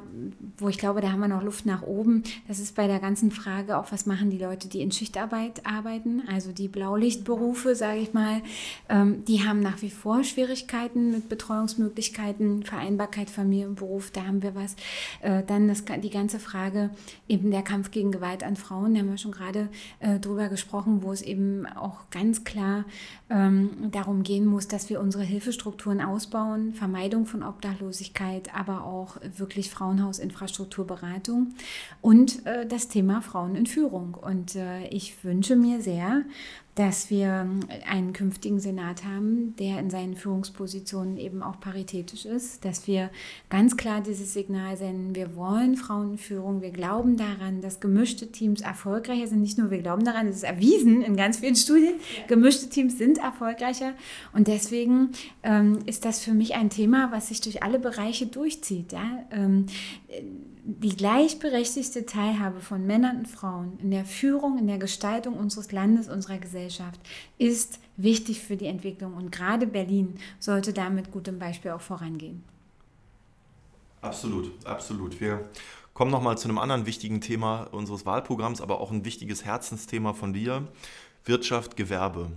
wo ich glaube, da haben wir noch Luft nach oben. Das ist bei der ganzen Frage auch, was machen die Leute, die in Schichtarbeit arbeiten, also die Blaulichtberufe, sage ich mal. Ähm, die haben nach wie vor Schwierigkeiten mit Betreuungsmöglichkeiten, Vereinbarkeit Familie und Beruf. Da haben wir was. Äh, dann das, die ganze Frage eben der Kampf gegen Gewalt an Frauen, da haben wir schon gerade äh, drüber gesprochen, wo es eben auch ganz klar ähm, darum gehen muss, dass wir unsere Hilfestrukturen ausbauen, Vermeidung von Obdachlosigkeit, aber auch wirklich Frauenhausinfrastrukturberatung und äh, das Thema Frauen in Führung. Und äh, ich wünsche mir sehr, dass wir einen künftigen Senat haben, der in seinen Führungspositionen eben auch paritätisch ist, dass wir ganz klar dieses Signal senden, wir wollen Frauenführung, wir glauben daran, dass gemischte Teams erfolgreicher sind. Nicht nur wir glauben daran, es ist erwiesen in ganz vielen Studien, gemischte Teams sind erfolgreicher und deswegen ähm, ist das für mich ein Thema, was sich durch alle Bereiche durchzieht. Ja? Ähm, die gleichberechtigte Teilhabe von Männern und Frauen in der Führung, in der Gestaltung unseres Landes, unserer Gesellschaft ist wichtig für die Entwicklung. Und gerade Berlin sollte damit gutem Beispiel auch vorangehen. Absolut, absolut. Wir kommen nochmal zu einem anderen wichtigen Thema unseres Wahlprogramms, aber auch ein wichtiges Herzensthema von dir. Wirtschaft, Gewerbe.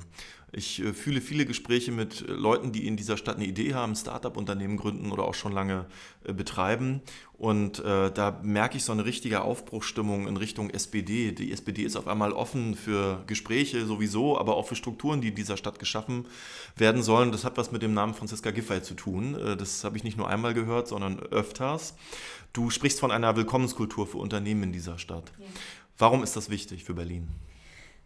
Ich äh, fühle viele Gespräche mit äh, Leuten, die in dieser Stadt eine Idee haben, Start-up-Unternehmen gründen oder auch schon lange äh, betreiben. Und äh, da merke ich so eine richtige Aufbruchstimmung in Richtung SPD. Die SPD ist auf einmal offen für Gespräche sowieso, aber auch für Strukturen, die in dieser Stadt geschaffen werden sollen. Das hat was mit dem Namen Franziska Giffey zu tun. Das habe ich nicht nur einmal gehört, sondern öfters. Du sprichst von einer Willkommenskultur für Unternehmen in dieser Stadt. Ja. Warum ist das wichtig für Berlin?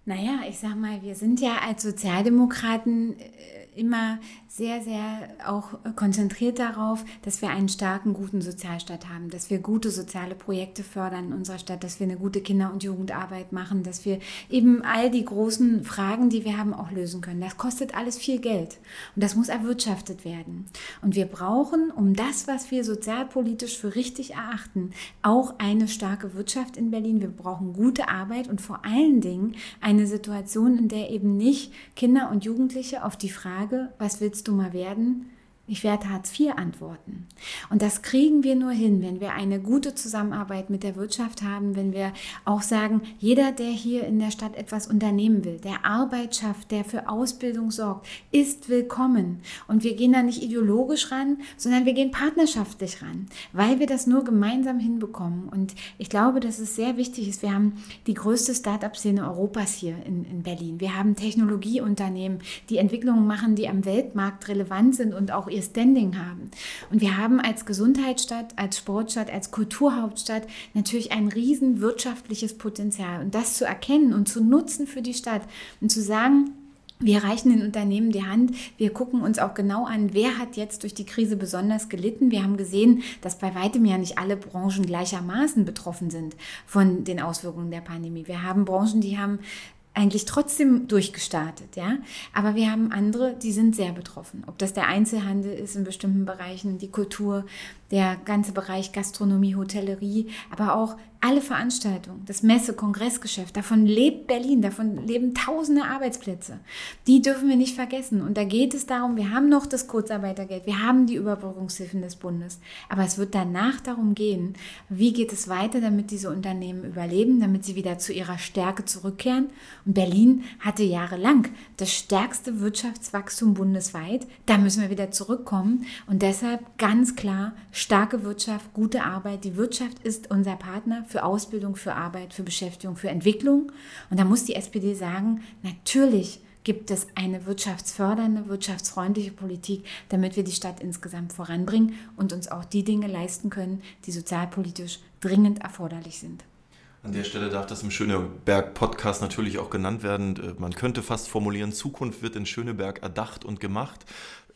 Naja, ich sag mal, wir sind ja als Sozialdemokraten äh, immer sehr, sehr auch konzentriert darauf, dass wir einen starken, guten Sozialstaat haben, dass wir gute soziale Projekte fördern in unserer Stadt, dass wir eine gute Kinder- und Jugendarbeit machen, dass wir eben all die großen Fragen, die wir haben, auch lösen können. Das kostet alles viel Geld und das muss erwirtschaftet werden. Und wir brauchen, um das, was wir sozialpolitisch für richtig erachten, auch eine starke Wirtschaft in Berlin. Wir brauchen gute Arbeit und vor allen Dingen eine Situation, in der eben nicht Kinder und Jugendliche auf die Frage, was willst du mal werden, ich werde Hartz IV antworten. Und das kriegen wir nur hin, wenn wir eine gute Zusammenarbeit mit der Wirtschaft haben, wenn wir auch sagen, jeder, der hier in der Stadt etwas unternehmen will, der Arbeit schafft, der für Ausbildung sorgt, ist willkommen. Und wir gehen da nicht ideologisch ran, sondern wir gehen partnerschaftlich ran, weil wir das nur gemeinsam hinbekommen. Und ich glaube, dass es sehr wichtig ist. Wir haben die größte Start-up-Szene Europas hier in, in Berlin. Wir haben Technologieunternehmen, die Entwicklungen machen, die am Weltmarkt relevant sind und auch ihr Standing haben. Und wir haben als Gesundheitsstadt, als Sportstadt, als Kulturhauptstadt natürlich ein riesen wirtschaftliches Potenzial. Und das zu erkennen und zu nutzen für die Stadt und zu sagen, wir reichen den Unternehmen die Hand. Wir gucken uns auch genau an, wer hat jetzt durch die Krise besonders gelitten. Wir haben gesehen, dass bei weitem ja nicht alle Branchen gleichermaßen betroffen sind von den Auswirkungen der Pandemie. Wir haben Branchen, die haben eigentlich trotzdem durchgestartet, ja. Aber wir haben andere, die sind sehr betroffen. Ob das der Einzelhandel ist in bestimmten Bereichen, die Kultur, der ganze Bereich Gastronomie, Hotellerie, aber auch alle Veranstaltungen, das Messe, Kongressgeschäft, davon lebt Berlin, davon leben tausende Arbeitsplätze. Die dürfen wir nicht vergessen. Und da geht es darum, wir haben noch das Kurzarbeitergeld, wir haben die Überbrückungshilfen des Bundes. Aber es wird danach darum gehen, wie geht es weiter, damit diese Unternehmen überleben, damit sie wieder zu ihrer Stärke zurückkehren. Und Berlin hatte jahrelang das stärkste Wirtschaftswachstum bundesweit. Da müssen wir wieder zurückkommen. Und deshalb ganz klar, starke Wirtschaft, gute Arbeit. Die Wirtschaft ist unser Partner für Ausbildung, für Arbeit, für Beschäftigung, für Entwicklung. Und da muss die SPD sagen, natürlich gibt es eine wirtschaftsfördernde, wirtschaftsfreundliche Politik, damit wir die Stadt insgesamt voranbringen und uns auch die Dinge leisten können, die sozialpolitisch dringend erforderlich sind. An der Stelle darf das im Schöneberg-Podcast natürlich auch genannt werden. Man könnte fast formulieren, Zukunft wird in Schöneberg erdacht und gemacht.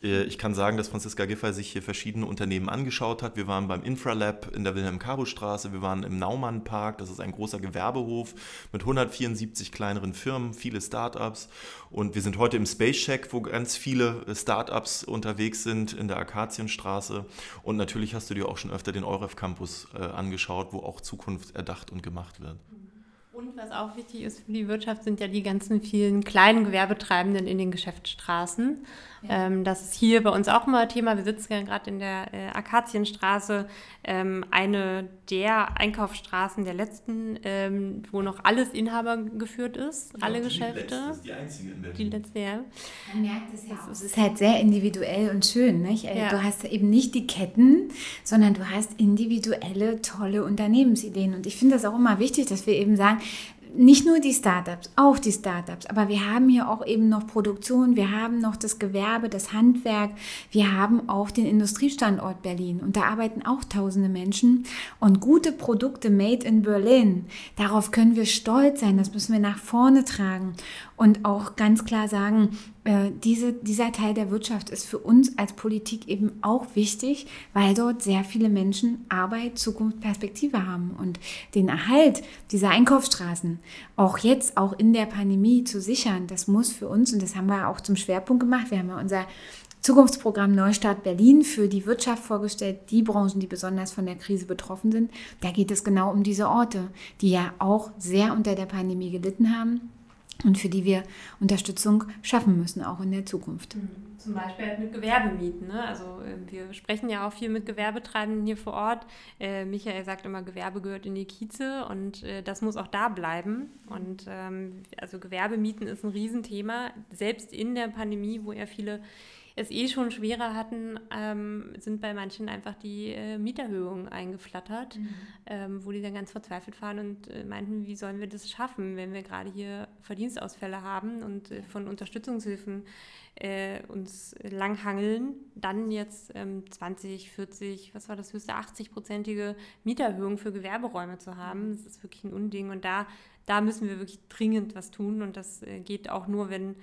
Äh, ich kann sagen, dass Franziska Giffey sich hier verschiedene Unternehmen angeschaut hat. Wir waren beim Infralab in der Wilhelm-Karo-Straße, wir waren im Naumann-Park, das ist ein großer Gewerbehof mit 174 kleineren Firmen, viele Startups. Und wir sind heute im Space Check, wo ganz viele Startups unterwegs sind in der Akazienstraße. Und natürlich hast du dir auch schon öfter den Euref Campus äh, angeschaut, wo auch Zukunft erdacht und gemacht wird. Und was auch wichtig ist für die Wirtschaft, sind ja die ganzen vielen kleinen Gewerbetreibenden in den Geschäftsstraßen. Ja. Ähm, das ist hier bei uns auch immer Thema. Wir sitzen ja gerade in der äh, Akazienstraße, ähm, eine der Einkaufsstraßen der letzten, ähm, wo noch alles Inhaber geführt ist, ja, alle Geschäfte. Die, letzte, das ist die einzige in Berlin. Die letzte, ja. Man merkt es ja auch. Es ist halt sehr individuell und schön. Nicht? Äh, ja. Du hast eben nicht die Ketten, sondern du hast individuelle, tolle Unternehmensideen. Und ich finde das auch immer wichtig, dass wir eben sagen, nicht nur die Startups, auch die Startups, aber wir haben hier auch eben noch Produktion, wir haben noch das Gewerbe, das Handwerk, wir haben auch den Industriestandort Berlin. Und da arbeiten auch tausende Menschen. Und gute Produkte made in Berlin, darauf können wir stolz sein, das müssen wir nach vorne tragen und auch ganz klar sagen, äh, diese, dieser Teil der Wirtschaft ist für uns als Politik eben auch wichtig, weil dort sehr viele Menschen Arbeit, Zukunft, Perspektive haben. Und den Erhalt dieser Einkaufsstraßen auch jetzt, auch in der Pandemie zu sichern, das muss für uns, und das haben wir auch zum Schwerpunkt gemacht, wir haben ja unser Zukunftsprogramm Neustart Berlin für die Wirtschaft vorgestellt, die Branchen, die besonders von der Krise betroffen sind. Da geht es genau um diese Orte, die ja auch sehr unter der Pandemie gelitten haben und für die wir Unterstützung schaffen müssen, auch in der Zukunft. Mhm. Zum Beispiel halt mit Gewerbemieten. Ne? Also äh, wir sprechen ja auch viel mit Gewerbetreibenden hier vor Ort. Äh, Michael sagt immer, Gewerbe gehört in die Kieze und äh, das muss auch da bleiben. Und ähm, also Gewerbemieten ist ein Riesenthema, selbst in der Pandemie, wo ja viele es eh schon schwerer hatten, ähm, sind bei manchen einfach die äh, Mieterhöhungen eingeflattert, mhm. ähm, wo die dann ganz verzweifelt waren und äh, meinten, wie sollen wir das schaffen, wenn wir gerade hier Verdienstausfälle haben und äh, von Unterstützungshilfen äh, uns langhangeln, dann jetzt ähm, 20, 40, was war das höchste, 80-prozentige Mieterhöhung für Gewerberäume zu haben. Das ist wirklich ein Unding und da, da müssen wir wirklich dringend was tun und das äh, geht auch nur, wenn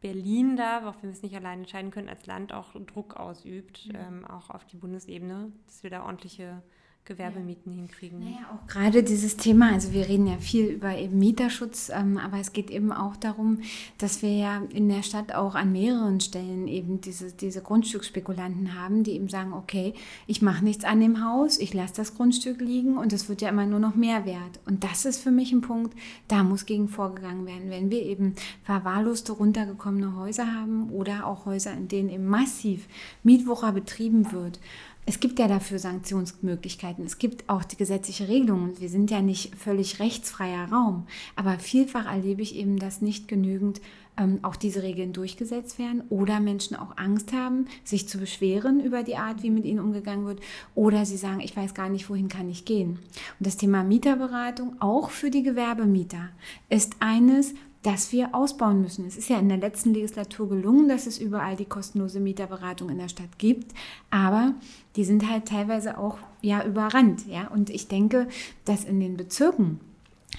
Berlin da, auch wenn wir es nicht allein entscheiden können, als Land auch Druck ausübt, mhm. ähm, auch auf die Bundesebene, dass wir da ordentliche Gewerbemieten ja. hinkriegen. Naja, auch gerade dieses Thema, also wir reden ja viel über eben Mieterschutz, ähm, aber es geht eben auch darum, dass wir ja in der Stadt auch an mehreren Stellen eben diese, diese Grundstücksspekulanten haben, die eben sagen, okay, ich mache nichts an dem Haus, ich lasse das Grundstück liegen und es wird ja immer nur noch mehr wert. Und das ist für mich ein Punkt, da muss gegen vorgegangen werden. Wenn wir eben verwahrloste, runtergekommene Häuser haben oder auch Häuser, in denen eben massiv Mietwucher betrieben wird, es gibt ja dafür Sanktionsmöglichkeiten. Es gibt auch die gesetzliche Regelung. Wir sind ja nicht völlig rechtsfreier Raum. Aber vielfach erlebe ich eben, dass nicht genügend ähm, auch diese Regeln durchgesetzt werden oder Menschen auch Angst haben, sich zu beschweren über die Art, wie mit ihnen umgegangen wird. Oder sie sagen, ich weiß gar nicht, wohin kann ich gehen. Und das Thema Mieterberatung, auch für die Gewerbemieter, ist eines, das wir ausbauen müssen. Es ist ja in der letzten Legislatur gelungen, dass es überall die kostenlose Mieterberatung in der Stadt gibt, aber die sind halt teilweise auch ja überrannt, ja. Und ich denke, dass in den Bezirken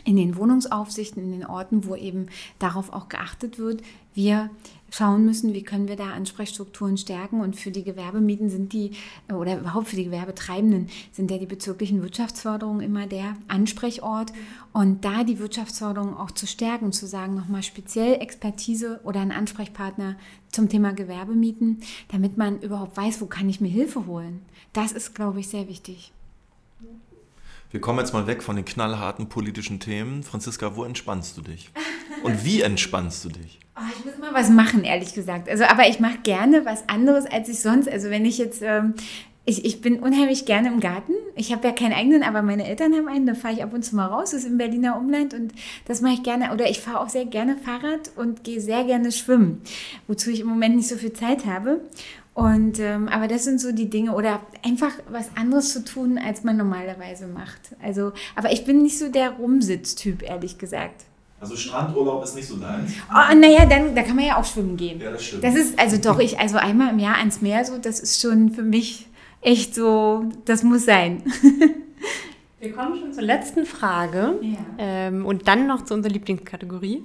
in den Wohnungsaufsichten, in den Orten, wo eben darauf auch geachtet wird, wir schauen müssen, wie können wir da Ansprechstrukturen stärken. Und für die Gewerbemieten sind die, oder überhaupt für die Gewerbetreibenden, sind ja die bezirklichen Wirtschaftsförderungen immer der Ansprechort. Und da die Wirtschaftsförderung auch zu stärken, zu sagen, nochmal speziell Expertise oder einen Ansprechpartner zum Thema Gewerbemieten, damit man überhaupt weiß, wo kann ich mir Hilfe holen. Das ist, glaube ich, sehr wichtig. Wir kommen jetzt mal weg von den knallharten politischen Themen. Franziska, wo entspannst du dich? Und wie entspannst du dich? Oh, ich muss mal was machen, ehrlich gesagt. Also, aber ich mache gerne was anderes, als ich sonst. Also wenn ich jetzt, ähm, ich, ich bin unheimlich gerne im Garten. Ich habe ja keinen eigenen, aber meine Eltern haben einen. Da fahre ich ab und zu mal raus. Das ist im Berliner Umland und das mache ich gerne. Oder ich fahre auch sehr gerne Fahrrad und gehe sehr gerne schwimmen, wozu ich im Moment nicht so viel Zeit habe. Und, ähm, aber das sind so die Dinge oder einfach was anderes zu tun, als man normalerweise macht. Also, aber ich bin nicht so der Rumsitztyp, ehrlich gesagt. Also Strandurlaub ist nicht so deins? Oh, naja, dann da kann man ja auch schwimmen gehen. Ja, das stimmt. Das ist, also doch, ich, also einmal im Jahr ans Meer, so, das ist schon für mich echt so, das muss sein. Wir kommen schon zur letzten Frage ja. ähm, und dann noch zu unserer Lieblingskategorie.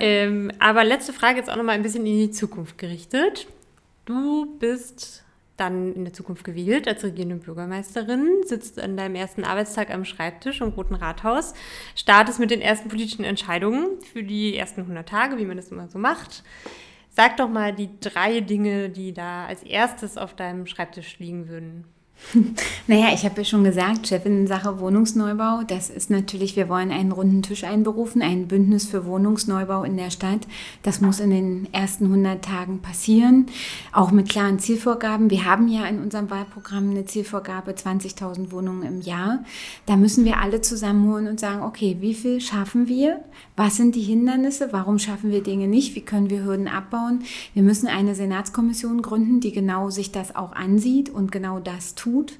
Ähm, aber letzte Frage jetzt auch noch mal ein bisschen in die Zukunft gerichtet. Du bist dann in der Zukunft gewählt als regierende Bürgermeisterin, sitzt an deinem ersten Arbeitstag am Schreibtisch im Roten Rathaus, startest mit den ersten politischen Entscheidungen für die ersten 100 Tage, wie man das immer so macht. Sag doch mal die drei Dinge, die da als erstes auf deinem Schreibtisch liegen würden. Naja, ich habe ja schon gesagt, Chefin in Sache Wohnungsneubau, das ist natürlich, wir wollen einen runden Tisch einberufen, ein Bündnis für Wohnungsneubau in der Stadt. Das muss in den ersten 100 Tagen passieren, auch mit klaren Zielvorgaben. Wir haben ja in unserem Wahlprogramm eine Zielvorgabe 20.000 Wohnungen im Jahr. Da müssen wir alle zusammenholen und sagen, okay, wie viel schaffen wir? Was sind die Hindernisse? Warum schaffen wir Dinge nicht? Wie können wir Hürden abbauen? Wir müssen eine Senatskommission gründen, die genau sich das auch ansieht und genau das tut tut.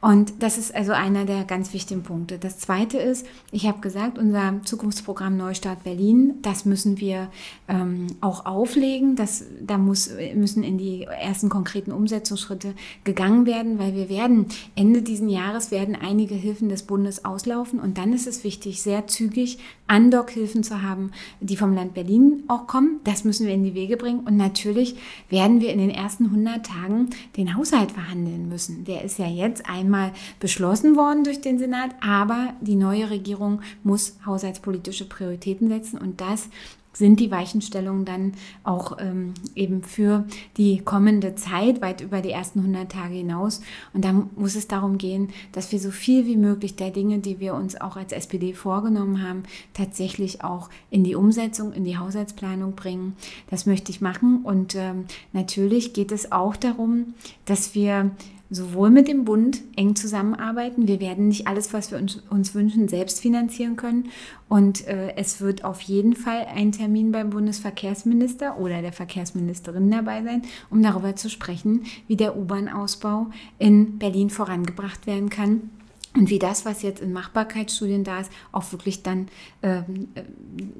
Und das ist also einer der ganz wichtigen Punkte. Das zweite ist, ich habe gesagt, unser Zukunftsprogramm Neustart Berlin, das müssen wir ähm, auch auflegen. Das, da muss, müssen in die ersten konkreten Umsetzungsschritte gegangen werden, weil wir werden Ende diesen Jahres werden einige Hilfen des Bundes auslaufen. Und dann ist es wichtig, sehr zügig Andock-Hilfen zu haben, die vom Land Berlin auch kommen. Das müssen wir in die Wege bringen. Und natürlich werden wir in den ersten 100 Tagen den Haushalt verhandeln müssen. Der ist ja jetzt einmal einmal beschlossen worden durch den Senat, aber die neue Regierung muss haushaltspolitische Prioritäten setzen und das sind die Weichenstellungen dann auch ähm, eben für die kommende Zeit, weit über die ersten 100 Tage hinaus. Und da muss es darum gehen, dass wir so viel wie möglich der Dinge, die wir uns auch als SPD vorgenommen haben, tatsächlich auch in die Umsetzung, in die Haushaltsplanung bringen. Das möchte ich machen. Und ähm, natürlich geht es auch darum, dass wir sowohl mit dem Bund eng zusammenarbeiten. Wir werden nicht alles, was wir uns, uns wünschen, selbst finanzieren können. Und äh, es wird auf jeden Fall ein Termin beim Bundesverkehrsminister oder der Verkehrsministerin dabei sein, um darüber zu sprechen, wie der U-Bahn-Ausbau in Berlin vorangebracht werden kann und wie das, was jetzt in Machbarkeitsstudien da ist, auch wirklich dann ähm, äh,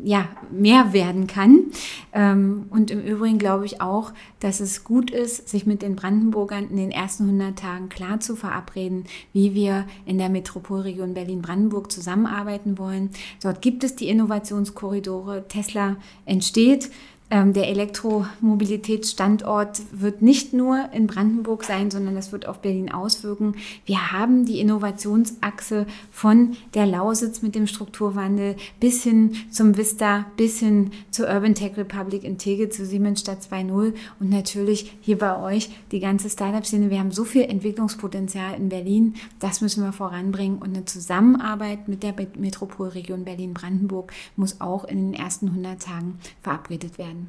ja, mehr werden kann. Ähm, und im Übrigen glaube ich auch, dass es gut ist, sich mit den Brandenburgern in den ersten 100 Tagen klar zu verabreden, wie wir in der Metropolregion Berlin-Brandenburg zusammenarbeiten wollen. Dort gibt es die Innovationskorridore. Tesla entsteht der Elektromobilitätsstandort wird nicht nur in Brandenburg sein, sondern das wird auf Berlin auswirken. Wir haben die Innovationsachse von der Lausitz mit dem Strukturwandel bis hin zum Vista, bis hin zur Urban Tech Republic in Tegel, zu Siemensstadt 2.0 und natürlich hier bei euch die ganze Startup-Szene. Wir haben so viel Entwicklungspotenzial in Berlin, das müssen wir voranbringen und eine Zusammenarbeit mit der Metropolregion Berlin-Brandenburg muss auch in den ersten 100 Tagen verabredet werden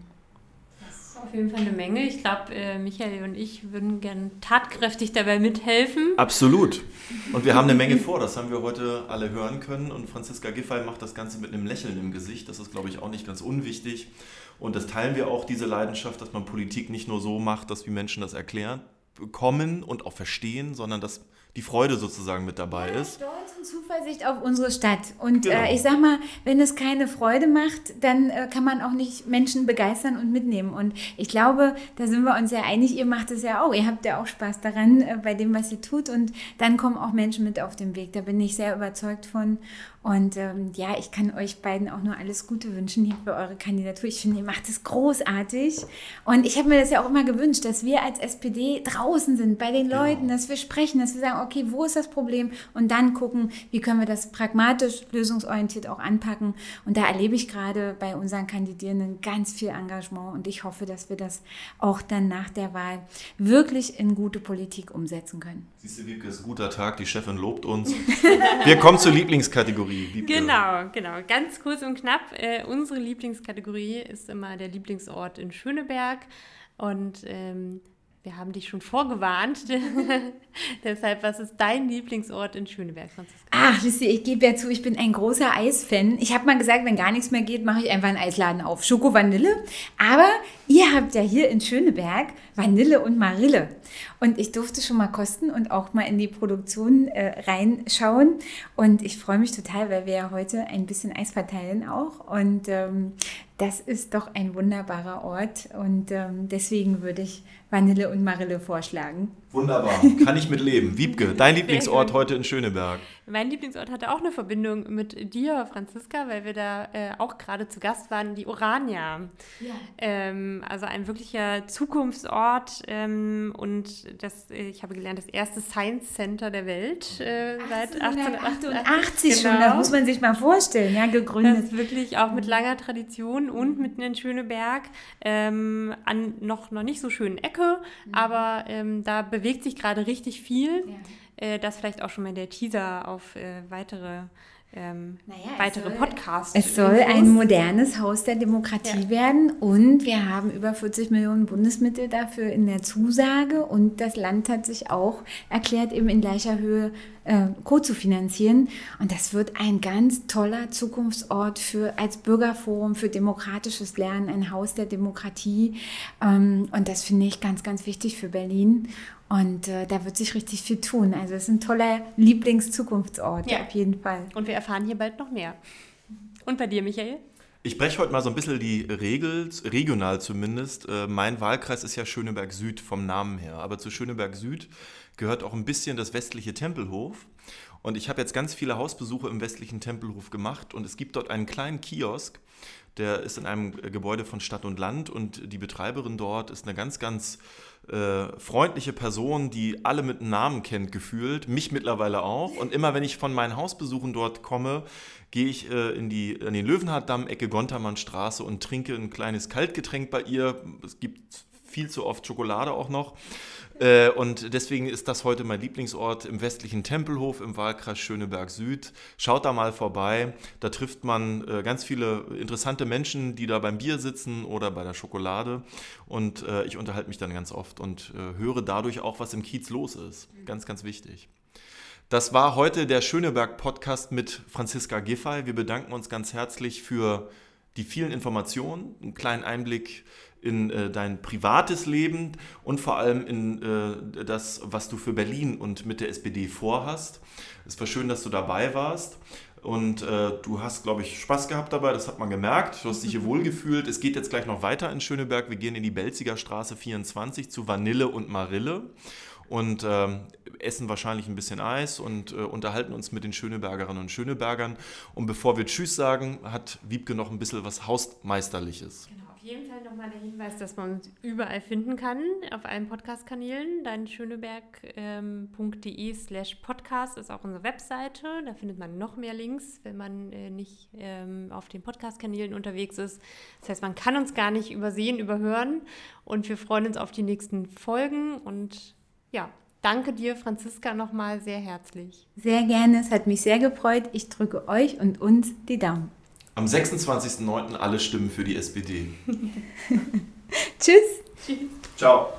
auf jeden Fall eine Menge. Ich glaube, äh, Michael und ich würden gern tatkräftig dabei mithelfen. Absolut. Und wir haben eine Menge vor, das haben wir heute alle hören können. Und Franziska Giffey macht das Ganze mit einem Lächeln im Gesicht. Das ist, glaube ich, auch nicht ganz unwichtig. Und das teilen wir auch, diese Leidenschaft, dass man Politik nicht nur so macht, dass wie Menschen das erklären bekommen und auch verstehen, sondern dass die Freude sozusagen mit dabei ja, ist. Stolz und Zuversicht auf unsere Stadt. Und genau. äh, ich sag mal, wenn es keine Freude macht, dann äh, kann man auch nicht Menschen begeistern und mitnehmen. Und ich glaube, da sind wir uns ja einig, ihr macht es ja auch. Ihr habt ja auch Spaß daran äh, bei dem, was ihr tut. Und dann kommen auch Menschen mit auf den Weg. Da bin ich sehr überzeugt von. Und ähm, ja, ich kann euch beiden auch nur alles Gute wünschen hier für eure Kandidatur. Ich finde, ihr macht es großartig. Und ich habe mir das ja auch immer gewünscht, dass wir als SPD draußen sind bei den Leuten, genau. dass wir sprechen, dass wir sagen, okay, wo ist das Problem? Und dann gucken, wie können wir das pragmatisch, lösungsorientiert auch anpacken. Und da erlebe ich gerade bei unseren Kandidierenden ganz viel Engagement. Und ich hoffe, dass wir das auch dann nach der Wahl wirklich in gute Politik umsetzen können. Siehst du, Wiebke, ist ein guter Tag. Die Chefin lobt uns. Wir kommen zur Lieblingskategorie. Lieblingskategorie. Genau, genau. Ganz kurz und knapp. Äh, unsere Lieblingskategorie ist immer der Lieblingsort in Schöneberg. Und ähm, wir haben dich schon vorgewarnt. Deshalb, was ist dein Lieblingsort in Schöneberg, Franziska? Ach, wisst ihr, ich gebe ja zu, ich bin ein großer Eisfan. Ich habe mal gesagt, wenn gar nichts mehr geht, mache ich einfach einen Eisladen auf. Schoko Vanille. Aber ihr habt ja hier in Schöneberg Vanille und Marille. Und ich durfte schon mal kosten und auch mal in die Produktion äh, reinschauen. Und ich freue mich total, weil wir ja heute ein bisschen Eis verteilen auch. Und ähm, das ist doch ein wunderbarer Ort. Und ähm, deswegen würde ich Vanille und Marille vorschlagen. Wunderbar, kann ich mit leben. Wiebke, dein Lieblingsort heute in Schöneberg. Mein Lieblingsort hatte auch eine Verbindung mit dir, Franziska, weil wir da äh, auch gerade zu Gast waren, die Orania. Ja. Ähm, also ein wirklicher Zukunftsort ähm, und das, äh, ich habe gelernt, das erste Science Center der Welt äh, seit 1888 genau. schon, das muss man sich mal vorstellen, ja, gegründet. Das ist wirklich auch mit langer Tradition und mitten in Schöneberg, ähm, an noch, noch nicht so schönen Ecke, mhm. aber ähm, da bewegt sich gerade richtig viel. Ja. Äh, das vielleicht auch schon mal der Teaser auf äh, weitere ähm, naja, weitere soll, Podcasts. Es soll ein modernes Haus der Demokratie ja. werden und wir haben über 40 Millionen Bundesmittel dafür in der Zusage und das Land hat sich auch erklärt, eben in gleicher Höhe äh, co-zu-finanzieren. Und das wird ein ganz toller Zukunftsort für als Bürgerforum für demokratisches Lernen, ein Haus der Demokratie. Ähm, und das finde ich ganz, ganz wichtig für Berlin. Und äh, da wird sich richtig viel tun. Also es ist ein toller Lieblingszukunftsort, ja. auf jeden Fall. Und wir erfahren hier bald noch mehr. Und bei dir, Michael? Ich breche heute mal so ein bisschen die Regel, regional zumindest. Äh, mein Wahlkreis ist ja Schöneberg Süd vom Namen her. Aber zu Schöneberg Süd gehört auch ein bisschen das westliche Tempelhof. Und ich habe jetzt ganz viele Hausbesuche im westlichen Tempelhof gemacht und es gibt dort einen kleinen Kiosk, der ist in einem Gebäude von Stadt und Land und die Betreiberin dort ist eine ganz, ganz äh, freundliche Person, die alle mit Namen kennt, gefühlt, mich mittlerweile auch. Und immer wenn ich von meinen Hausbesuchen dort komme, gehe ich äh, in, die, in den Löwenharddamm, Ecke Gontermannstraße und trinke ein kleines Kaltgetränk bei ihr. Es gibt viel zu oft Schokolade auch noch. Äh, und deswegen ist das heute mein Lieblingsort im westlichen Tempelhof im Wahlkreis Schöneberg Süd. Schaut da mal vorbei. Da trifft man äh, ganz viele interessante Menschen, die da beim Bier sitzen oder bei der Schokolade. Und äh, ich unterhalte mich dann ganz oft und höre dadurch auch, was im Kiez los ist. Ganz, ganz wichtig. Das war heute der Schöneberg-Podcast mit Franziska Giffey. Wir bedanken uns ganz herzlich für die vielen Informationen, einen kleinen Einblick in äh, dein privates Leben und vor allem in äh, das, was du für Berlin und mit der SPD vorhast. Es war schön, dass du dabei warst. Und äh, du hast, glaube ich, Spaß gehabt dabei, das hat man gemerkt. Du hast dich hier wohlgefühlt. Es geht jetzt gleich noch weiter in Schöneberg. Wir gehen in die Belziger Straße 24 zu Vanille und Marille und ähm, essen wahrscheinlich ein bisschen Eis und äh, unterhalten uns mit den Schönebergerinnen und Schönebergern. Und bevor wir Tschüss sagen, hat Wiebke noch ein bisschen was Hausmeisterliches. Genau jeden Fall nochmal der Hinweis, dass man uns überall finden kann, auf allen Podcast-Kanälen. Deinschöneberg.de slash podcast ist auch unsere Webseite. Da findet man noch mehr Links, wenn man äh, nicht ähm, auf den Podcast-Kanälen unterwegs ist. Das heißt, man kann uns gar nicht übersehen, überhören. Und wir freuen uns auf die nächsten Folgen. Und ja, danke dir, Franziska, nochmal sehr herzlich. Sehr gerne, es hat mich sehr gefreut. Ich drücke euch und uns die Daumen am 26.09. alle Stimmen für die SPD. Tschüss. Tschüss. Ciao.